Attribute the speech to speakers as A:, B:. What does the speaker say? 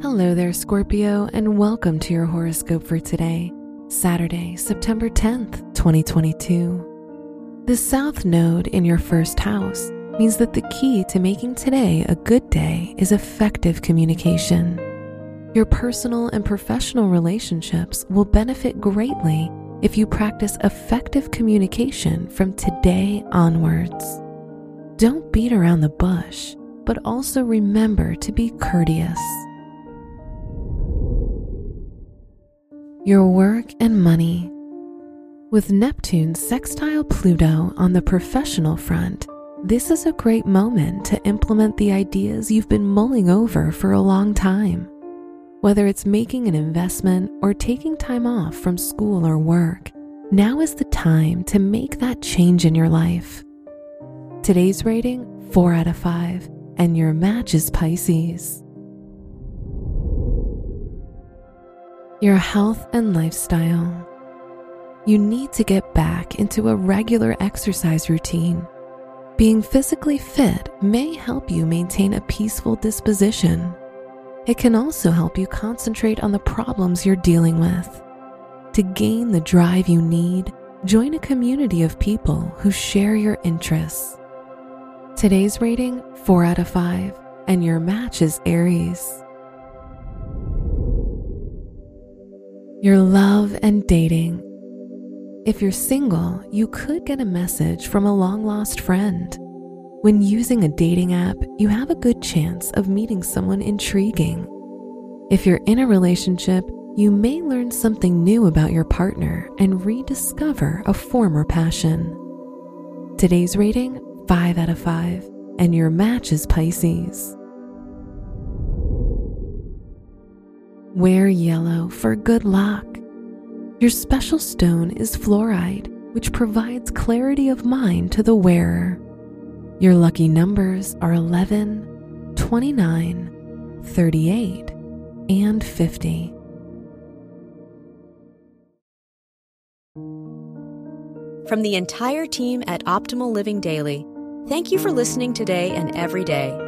A: Hello there, Scorpio, and welcome to your horoscope for today, Saturday, September 10th, 2022. The South Node in your first house means that the key to making today a good day is effective communication. Your personal and professional relationships will benefit greatly if you practice effective communication from today onwards. Don't beat around the bush, but also remember to be courteous. Your work and money. With Neptune sextile Pluto on the professional front, this is a great moment to implement the ideas you've been mulling over for a long time. Whether it's making an investment or taking time off from school or work, now is the time to make that change in your life. Today's rating 4 out of 5, and your match is Pisces. Your health and lifestyle. You need to get back into a regular exercise routine. Being physically fit may help you maintain a peaceful disposition. It can also help you concentrate on the problems you're dealing with. To gain the drive you need, join a community of people who share your interests. Today's rating 4 out of 5, and your match is Aries. Your love and dating. If you're single, you could get a message from a long lost friend. When using a dating app, you have a good chance of meeting someone intriguing. If you're in a relationship, you may learn something new about your partner and rediscover a former passion. Today's rating 5 out of 5, and your match is Pisces. Wear yellow for good luck. Your special stone is fluorite, which provides clarity of mind to the wearer. Your lucky numbers are 11, 29, 38, and 50.
B: From the entire team at Optimal Living Daily, thank you for listening today and every day